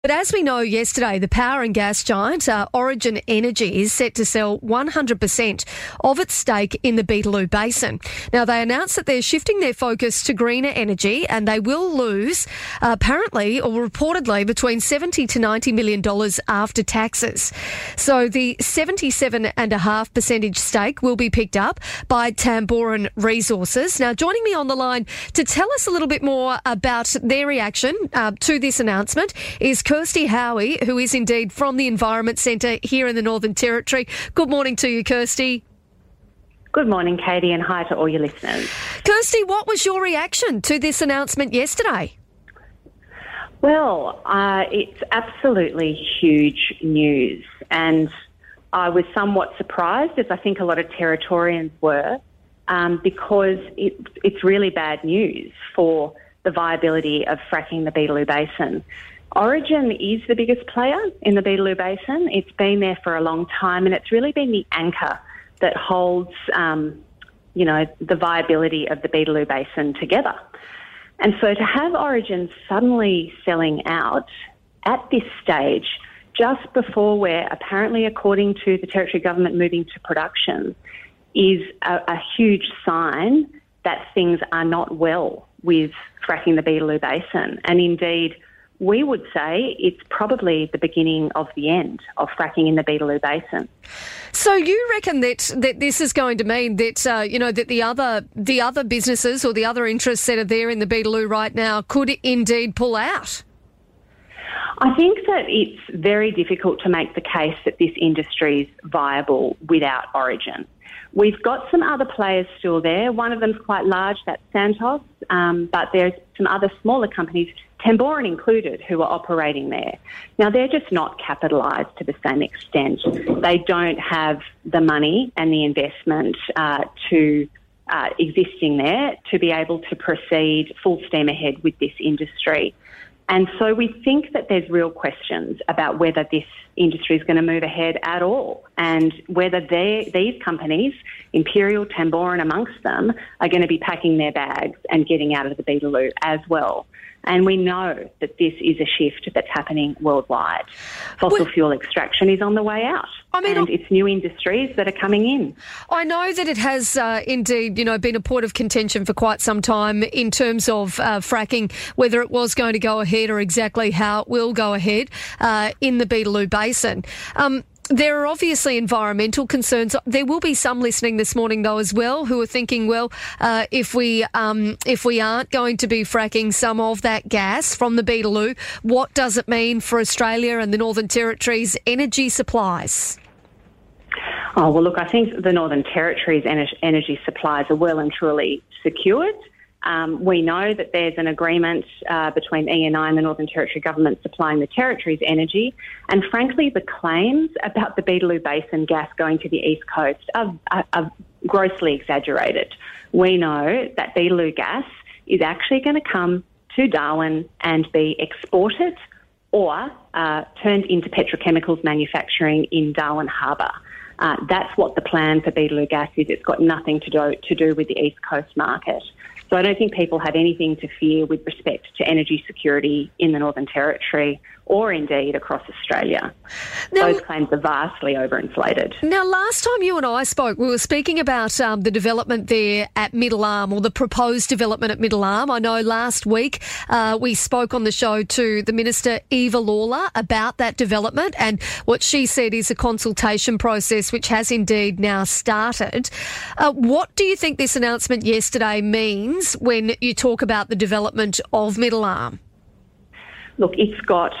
But as we know yesterday, the power and gas giant uh, Origin Energy is set to sell 100% of its stake in the Beetaloo Basin. Now, they announced that they're shifting their focus to greener energy and they will lose, uh, apparently or reportedly, between 70 to 90 million dollars after taxes. So the 77.5 percentage stake will be picked up by Tamboran Resources. Now, joining me on the line to tell us a little bit more about their reaction uh, to this announcement is Kirsty Howie, who is indeed from the Environment Centre here in the Northern Territory. Good morning to you, Kirsty. Good morning, Katie, and hi to all your listeners. Kirsty, what was your reaction to this announcement yesterday? Well, uh, it's absolutely huge news, and I was somewhat surprised, as I think a lot of Territorians were, um, because it, it's really bad news for the viability of fracking the Beetaloo Basin. Origin is the biggest player in the Beetaloo Basin. It's been there for a long time, and it's really been the anchor that holds, um, you know, the viability of the Beetaloo Basin together. And so to have Origin suddenly selling out at this stage, just before we're apparently, according to the Territory Government, moving to production, is a, a huge sign that things are not well with fracking the Beetaloo Basin. And indeed, we would say it's probably the beginning of the end of fracking in the Beetaloo Basin. So you reckon that that this is going to mean that uh, you know that the other the other businesses or the other interests that are there in the Beetaloo right now could indeed pull out? I think that it's very difficult to make the case that this industry is viable without Origin. We've got some other players still there. One of them's quite large, that's Santos, um, but there's some other smaller companies, Tamboran included, who are operating there. Now, they're just not capitalised to the same extent. They don't have the money and the investment uh, to uh, existing there to be able to proceed full steam ahead with this industry. And so we think that there's real questions about whether this industry is going to move ahead at all and whether these companies, Imperial, Tamboran amongst them, are going to be packing their bags and getting out of the Beetaloo as well. And we know that this is a shift that's happening worldwide. Fossil well, fuel extraction is on the way out. I mean, and it's new industries that are coming in. I know that it has uh, indeed, you know, been a point of contention for quite some time in terms of uh, fracking, whether it was going to go ahead or exactly how it will go ahead uh, in the Beetaloo Basin. Um, there are obviously environmental concerns. There will be some listening this morning, though, as well, who are thinking, well, uh, if we um, if we aren't going to be fracking some of that gas from the Beetaloo, what does it mean for Australia and the Northern Territory's energy supplies? Oh well, look, I think the Northern Territory's energy supplies are well and truly secured. Um, we know that there's an agreement uh, between ENI and the Northern Territory government supplying the Territory's energy. And frankly, the claims about the Beetaloo Basin gas going to the East Coast are, are, are grossly exaggerated. We know that Beetaloo gas is actually going to come to Darwin and be exported or uh, turned into petrochemicals manufacturing in Darwin Harbour. Uh, that's what the plan for Beetaloo gas is. It's got nothing to do, to do with the East Coast market. So I don't think people have anything to fear with respect to energy security in the Northern Territory or indeed across Australia. Now, Those claims are vastly overinflated. Now, last time you and I spoke, we were speaking about um, the development there at Middle Arm or the proposed development at Middle Arm. I know last week uh, we spoke on the show to the Minister Eva Lawler about that development, and what she said is a consultation process which has indeed now started. Uh, what do you think this announcement yesterday means when you talk about the development of Middle Arm? Look, it's got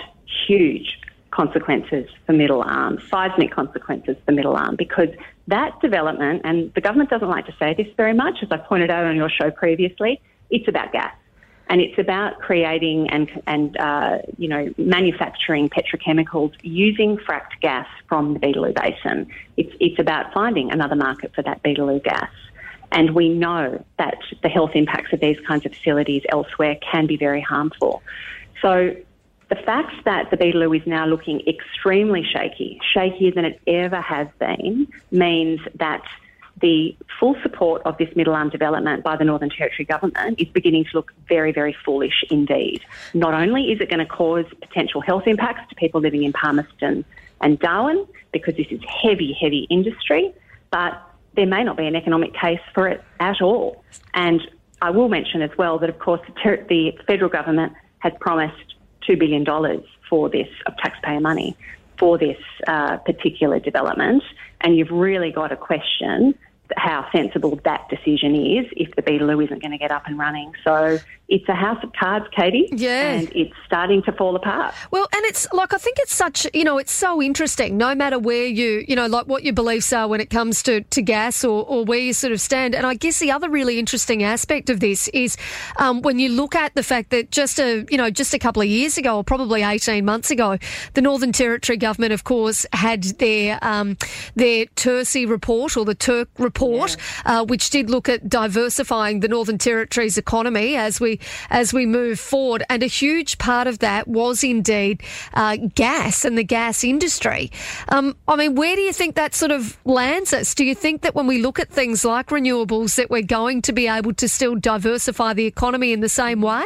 huge consequences for middle arm, seismic consequences for middle arm, because that development, and the government doesn't like to say this very much, as I pointed out on your show previously, it's about gas. And it's about creating and, and uh, you know, manufacturing petrochemicals using fracked gas from the Beetaloo Basin. It's, it's about finding another market for that Beetaloo gas. And we know that the health impacts of these kinds of facilities elsewhere can be very harmful. So the fact that the Beetaloo is now looking extremely shaky, shakier than it ever has been, means that the full support of this middle arm development by the Northern Territory government is beginning to look very, very foolish indeed. Not only is it going to cause potential health impacts to people living in Palmerston and Darwin, because this is heavy, heavy industry, but there may not be an economic case for it at all. And I will mention as well that, of course, the, ter- the federal government has promised $2 billion for this, of taxpayer money, for this uh, particular development. And you've really got to question how sensible that decision is if the Beetaloo isn't going to get up and running. So it's a house of cards, Katie. Yeah. And it's starting to fall apart. Well, and it's like, I think it's such, you know, it's so interesting, no matter where you, you know, like what your beliefs are when it comes to, to gas or, or where you sort of stand. And I guess the other really interesting aspect of this is um, when you look at the fact that just a, you know, just a couple of years ago, or probably 18 months ago, the Northern Territory government, of course, had their, um, their TERC report or the Turk report, yeah. uh, which did look at diversifying the Northern Territory's economy as we as we move forward. And a huge part of that was indeed uh, gas and the gas industry. Um, I mean, where do you think that sort of lands us? Do you think that when we look at things like renewables, that we're going to be able to still diversify the economy in the same way?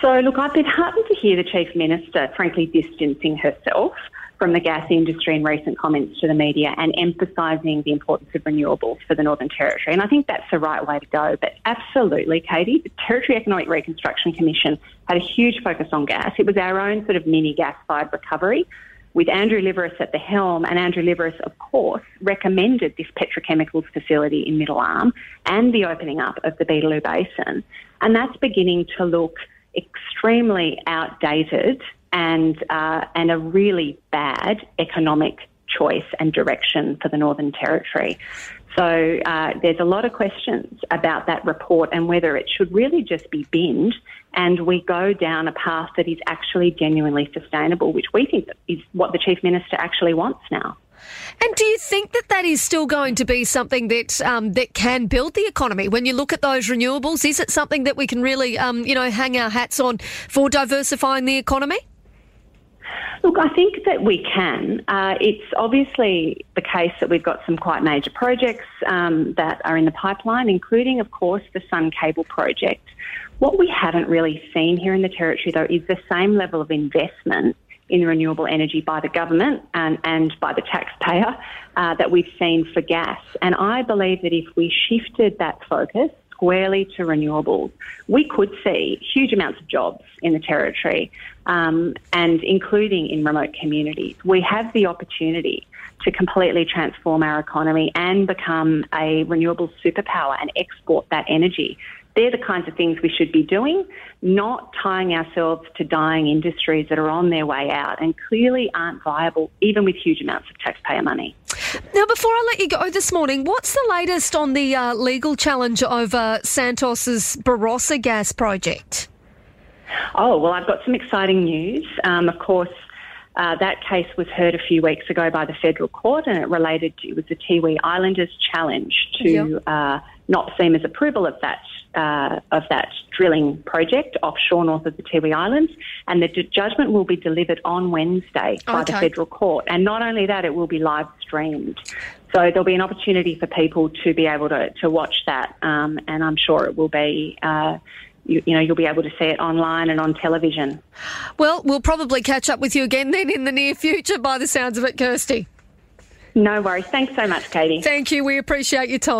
So, look, I've been heartened to hear the Chief Minister, frankly, distancing herself from the gas industry in recent comments to the media and emphasising the importance of renewables for the Northern Territory. And I think that's the right way to go. But absolutely, Katie, the Territory Economic Reconstruction Commission had a huge focus on gas. It was our own sort of mini gas fired recovery with Andrew Liveris at the helm, and Andrew Liveris, of course, recommended this petrochemicals facility in Middle Arm and the opening up of the Beetaloo Basin. And that's beginning to look extremely outdated and uh, and a really bad economic choice and direction for the Northern Territory. So uh, there's a lot of questions about that report and whether it should really just be binned and we go down a path that is actually genuinely sustainable, which we think is what the Chief Minister actually wants now. And do you think that that is still going to be something that um, that can build the economy? When you look at those renewables, is it something that we can really, um, you know, hang our hats on for diversifying the economy? Look, I think that we can. Uh, it's obviously the case that we've got some quite major projects um, that are in the pipeline, including, of course, the Sun Cable project. What we haven't really seen here in the Territory, though, is the same level of investment in renewable energy by the government and, and by the taxpayer uh, that we've seen for gas. And I believe that if we shifted that focus squarely to renewables, we could see huge amounts of jobs in the Territory um, and including in remote communities. We have the opportunity to completely transform our economy and become a renewable superpower and export that energy. They're the kinds of things we should be doing, not tying ourselves to dying industries that are on their way out and clearly aren't viable, even with huge amounts of taxpayer money. Now, before I let you go this morning, what's the latest on the uh, legal challenge over Santos's Barossa gas project? Oh, well, I've got some exciting news. Um, of course, uh, that case was heard a few weeks ago by the federal court, and it related to it was the Tiwi Islanders' challenge to yep. uh, NOPSEMA's approval of that uh, of that drilling project offshore north of the Tiwi Islands, and the d- judgment will be delivered on Wednesday by okay. the federal court. And not only that, it will be live streamed. So there'll be an opportunity for people to be able to, to watch that, um, and I'm sure it will be uh, you, you, know, you'll be able to see it online and on television. Well, we'll probably catch up with you again then in the near future by the sounds of it, Kirsty. No worries. Thanks so much, Katie. Thank you. We appreciate your time.